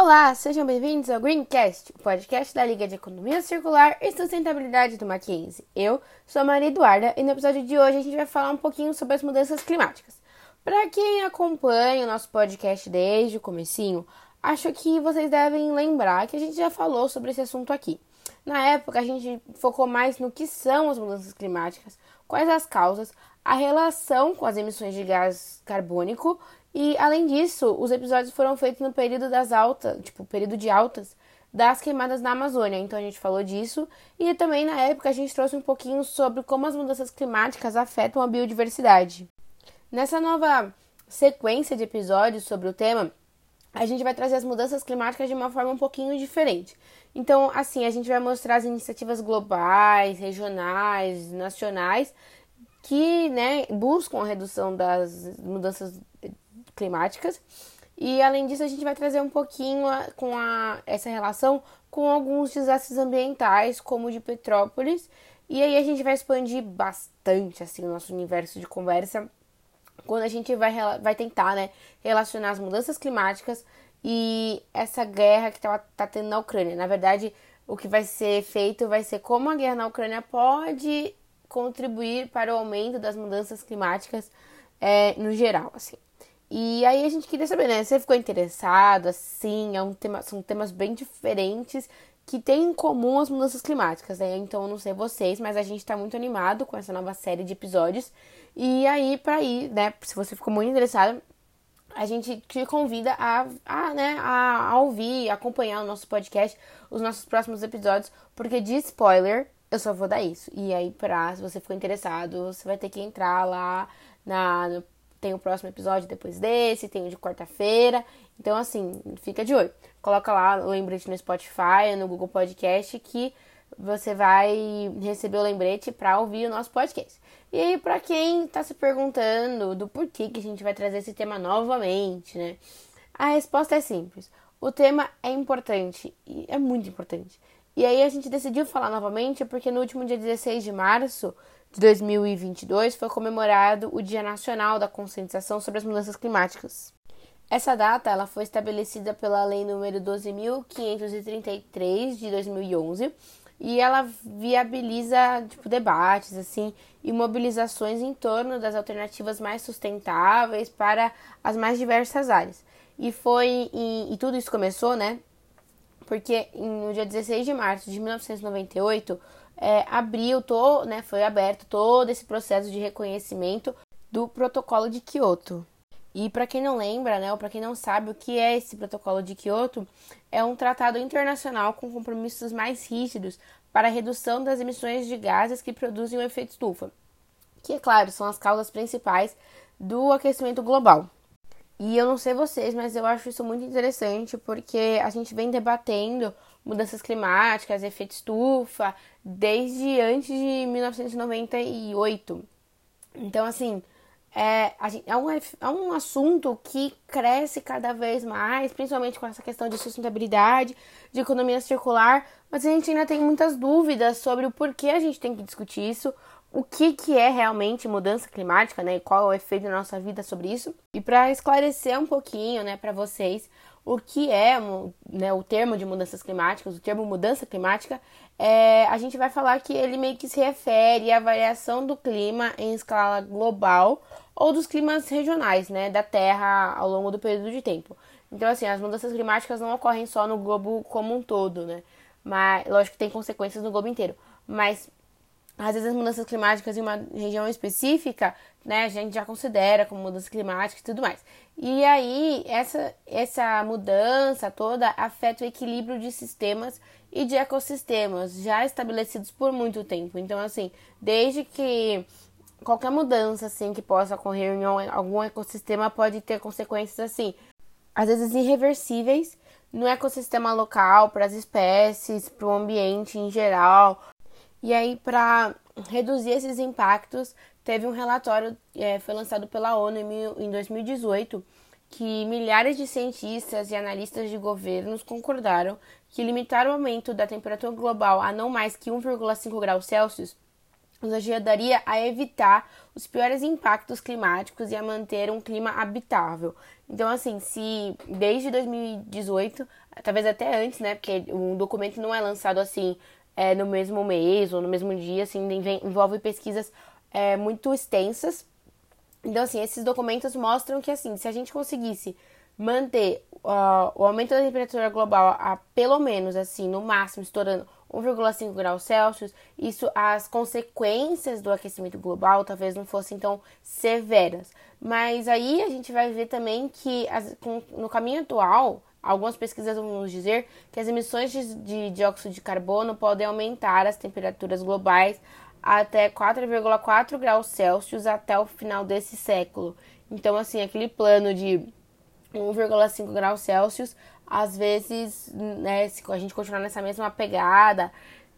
Olá, sejam bem-vindos ao Greencast, o podcast da Liga de Economia Circular e Sustentabilidade do Mackenzie. Eu sou a Maria Eduarda e no episódio de hoje a gente vai falar um pouquinho sobre as mudanças climáticas. Para quem acompanha o nosso podcast desde o comecinho, acho que vocês devem lembrar que a gente já falou sobre esse assunto aqui. Na época, a gente focou mais no que são as mudanças climáticas, quais as causas, a relação com as emissões de gás carbônico e além disso, os episódios foram feitos no período das altas, tipo, período de altas das queimadas na Amazônia. Então a gente falou disso e também na época a gente trouxe um pouquinho sobre como as mudanças climáticas afetam a biodiversidade. Nessa nova sequência de episódios sobre o tema, a gente vai trazer as mudanças climáticas de uma forma um pouquinho diferente. Então, assim, a gente vai mostrar as iniciativas globais, regionais, nacionais que, né, buscam a redução das mudanças climáticas. E além disso, a gente vai trazer um pouquinho a, com a, essa relação com alguns desastres ambientais, como o de Petrópolis. E aí a gente vai expandir bastante assim o nosso universo de conversa quando a gente vai, vai tentar né, relacionar as mudanças climáticas e essa guerra que tá, tá tendo na Ucrânia. Na verdade, o que vai ser feito vai ser como a guerra na Ucrânia pode contribuir para o aumento das mudanças climáticas é, no geral, assim. E aí a gente queria saber, né? Você ficou interessado, assim, é um tema, são temas bem diferentes que têm em comum as mudanças climáticas, né? Então, eu não sei vocês, mas a gente tá muito animado com essa nova série de episódios. E aí, para ir, né, se você ficou muito interessado, a gente te convida a, a, né, a, a ouvir, acompanhar o nosso podcast, os nossos próximos episódios, porque de spoiler, eu só vou dar isso. E aí, pra, se você ficou interessado, você vai ter que entrar lá na, no tem o próximo episódio depois desse, tem o de quarta-feira. Então, assim, fica de olho. Coloca lá o lembrete no Spotify, no Google Podcast, que você vai receber o lembrete para ouvir o nosso podcast. E aí, para quem está se perguntando do porquê que a gente vai trazer esse tema novamente, né? A resposta é simples. O tema é importante, e é muito importante. E aí a gente decidiu falar novamente porque no último dia 16 de março de 2022 foi comemorado o Dia Nacional da Conscientização sobre as Mudanças Climáticas. Essa data ela foi estabelecida pela Lei número 12.533 de 2011 e ela viabiliza tipo, debates assim e mobilizações em torno das alternativas mais sustentáveis para as mais diversas áreas. E foi e tudo isso começou, né? Porque no dia 16 de março de 1998 é, abriu, to, né, foi aberto todo esse processo de reconhecimento do protocolo de Kyoto. E para quem não lembra, né, ou para quem não sabe o que é esse protocolo de Kyoto, é um tratado internacional com compromissos mais rígidos para a redução das emissões de gases que produzem o efeito estufa, que é claro, são as causas principais do aquecimento global. E eu não sei vocês, mas eu acho isso muito interessante porque a gente vem debatendo mudanças climáticas, efeito estufa, desde antes de 1998. Então, assim, é, é, um, é um assunto que cresce cada vez mais, principalmente com essa questão de sustentabilidade, de economia circular, mas a gente ainda tem muitas dúvidas sobre o porquê a gente tem que discutir isso, o que, que é realmente mudança climática, né? E qual é o efeito na nossa vida sobre isso. E para esclarecer um pouquinho, né, para vocês, o que é né, o termo de mudanças climáticas, o termo mudança climática, é, a gente vai falar que ele meio que se refere à variação do clima em escala global ou dos climas regionais, né, da Terra ao longo do período de tempo. Então, assim, as mudanças climáticas não ocorrem só no globo como um todo, né? Mas, lógico que tem consequências no globo inteiro. Mas às vezes as mudanças climáticas em uma região específica, né, a gente já considera como mudança climática e tudo mais. E aí, essa, essa mudança toda afeta o equilíbrio de sistemas e de ecossistemas já estabelecidos por muito tempo. Então, assim, desde que qualquer mudança assim que possa ocorrer em algum ecossistema pode ter consequências assim, às vezes irreversíveis no ecossistema local, para as espécies, para o ambiente em geral, e aí, para reduzir esses impactos, teve um relatório, é, foi lançado pela ONU em 2018, que milhares de cientistas e analistas de governos concordaram que limitar o aumento da temperatura global a não mais que 1,5 graus Celsius nos ajudaria a evitar os piores impactos climáticos e a manter um clima habitável. Então, assim, se desde 2018, talvez até antes, né? Porque o documento não é lançado assim é, no mesmo mês ou no mesmo dia, assim, envolve pesquisas é, muito extensas. Então, assim, esses documentos mostram que, assim, se a gente conseguisse manter uh, o aumento da temperatura global a pelo menos, assim, no máximo, estourando 1,5 graus Celsius, isso as consequências do aquecimento global talvez não fossem tão severas. Mas aí a gente vai ver também que as, com, no caminho atual, algumas pesquisas vão nos dizer que as emissões de, de dióxido de carbono podem aumentar as temperaturas globais até 4,4 graus Celsius até o final desse século. Então, assim, aquele plano de 1,5 graus Celsius às vezes, né, se a gente continuar nessa mesma pegada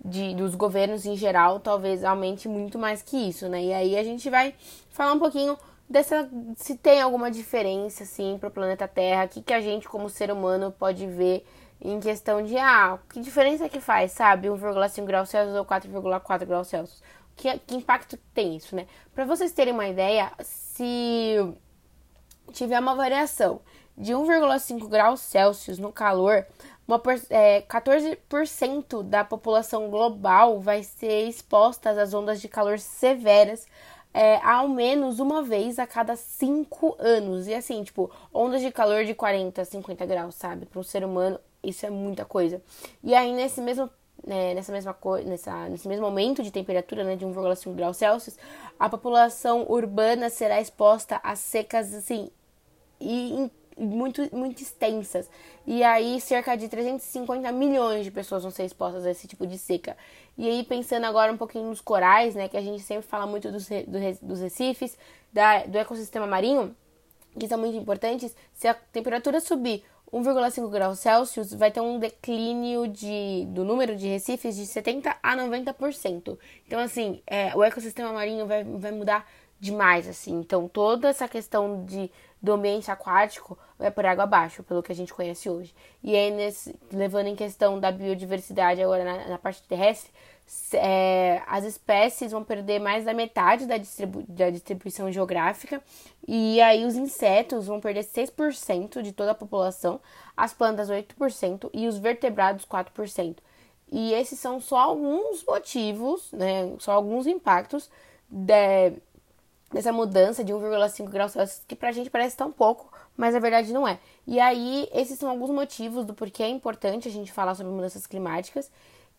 de, dos governos em geral, talvez aumente muito mais que isso, né? E aí a gente vai falar um pouquinho dessa se tem alguma diferença assim para o planeta Terra, o que, que a gente como ser humano pode ver em questão de ah, que diferença que faz, sabe? 1,5 graus Celsius ou 4,4 graus Celsius. Que, que impacto tem isso, né? Para vocês terem uma ideia, se tiver uma variação de 1,5 graus Celsius no calor, uma, é, 14% da população global vai ser exposta às ondas de calor severas é, ao menos uma vez a cada 5 anos. E assim, tipo, ondas de calor de 40, 50 graus, sabe? Para um ser humano, isso é muita coisa. E aí, nesse mesmo né, nessa mesma nessa, nesse mesmo momento de temperatura, né, de 1,5 graus Celsius, a população urbana será exposta a secas assim e muito, muito extensas. E aí, cerca de 350 milhões de pessoas vão ser expostas a esse tipo de seca. E aí, pensando agora um pouquinho nos corais, né, que a gente sempre fala muito dos, dos recifes, da, do ecossistema marinho, que são muito importantes, se a temperatura subir 1,5 graus Celsius, vai ter um declínio de, do número de recifes de 70 a 90%. Então, assim, é, o ecossistema marinho vai, vai mudar demais, assim. Então, toda essa questão de, do ambiente aquático vai por água abaixo, pelo que a gente conhece hoje. E aí, nesse, levando em questão da biodiversidade agora na, na parte terrestre, é, as espécies vão perder mais da metade da, distribu da distribuição geográfica, e aí os insetos vão perder 6% de toda a população, as plantas 8% e os vertebrados 4%. E esses são só alguns motivos, né, só alguns impactos de, dessa mudança de 1,5 graus Celsius, que pra gente parece tão pouco, mas na verdade não é. E aí, esses são alguns motivos do porquê é importante a gente falar sobre mudanças climáticas.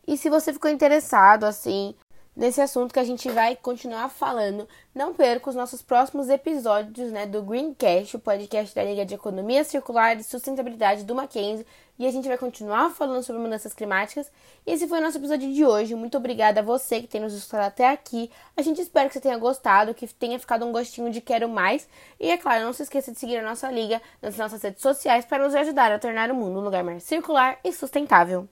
E se você ficou interessado, assim, nesse assunto que a gente vai continuar falando. Não perca os nossos próximos episódios né, do Greencast, o podcast da Liga de Economia Circular e Sustentabilidade do Mackenzie. E a gente vai continuar falando sobre mudanças climáticas. E esse foi o nosso episódio de hoje. Muito obrigada a você que tem nos escutado até aqui. A gente espera que você tenha gostado, que tenha ficado um gostinho de quero mais. E é claro, não se esqueça de seguir a nossa liga nas nossas redes sociais para nos ajudar a tornar o mundo um lugar mais circular e sustentável.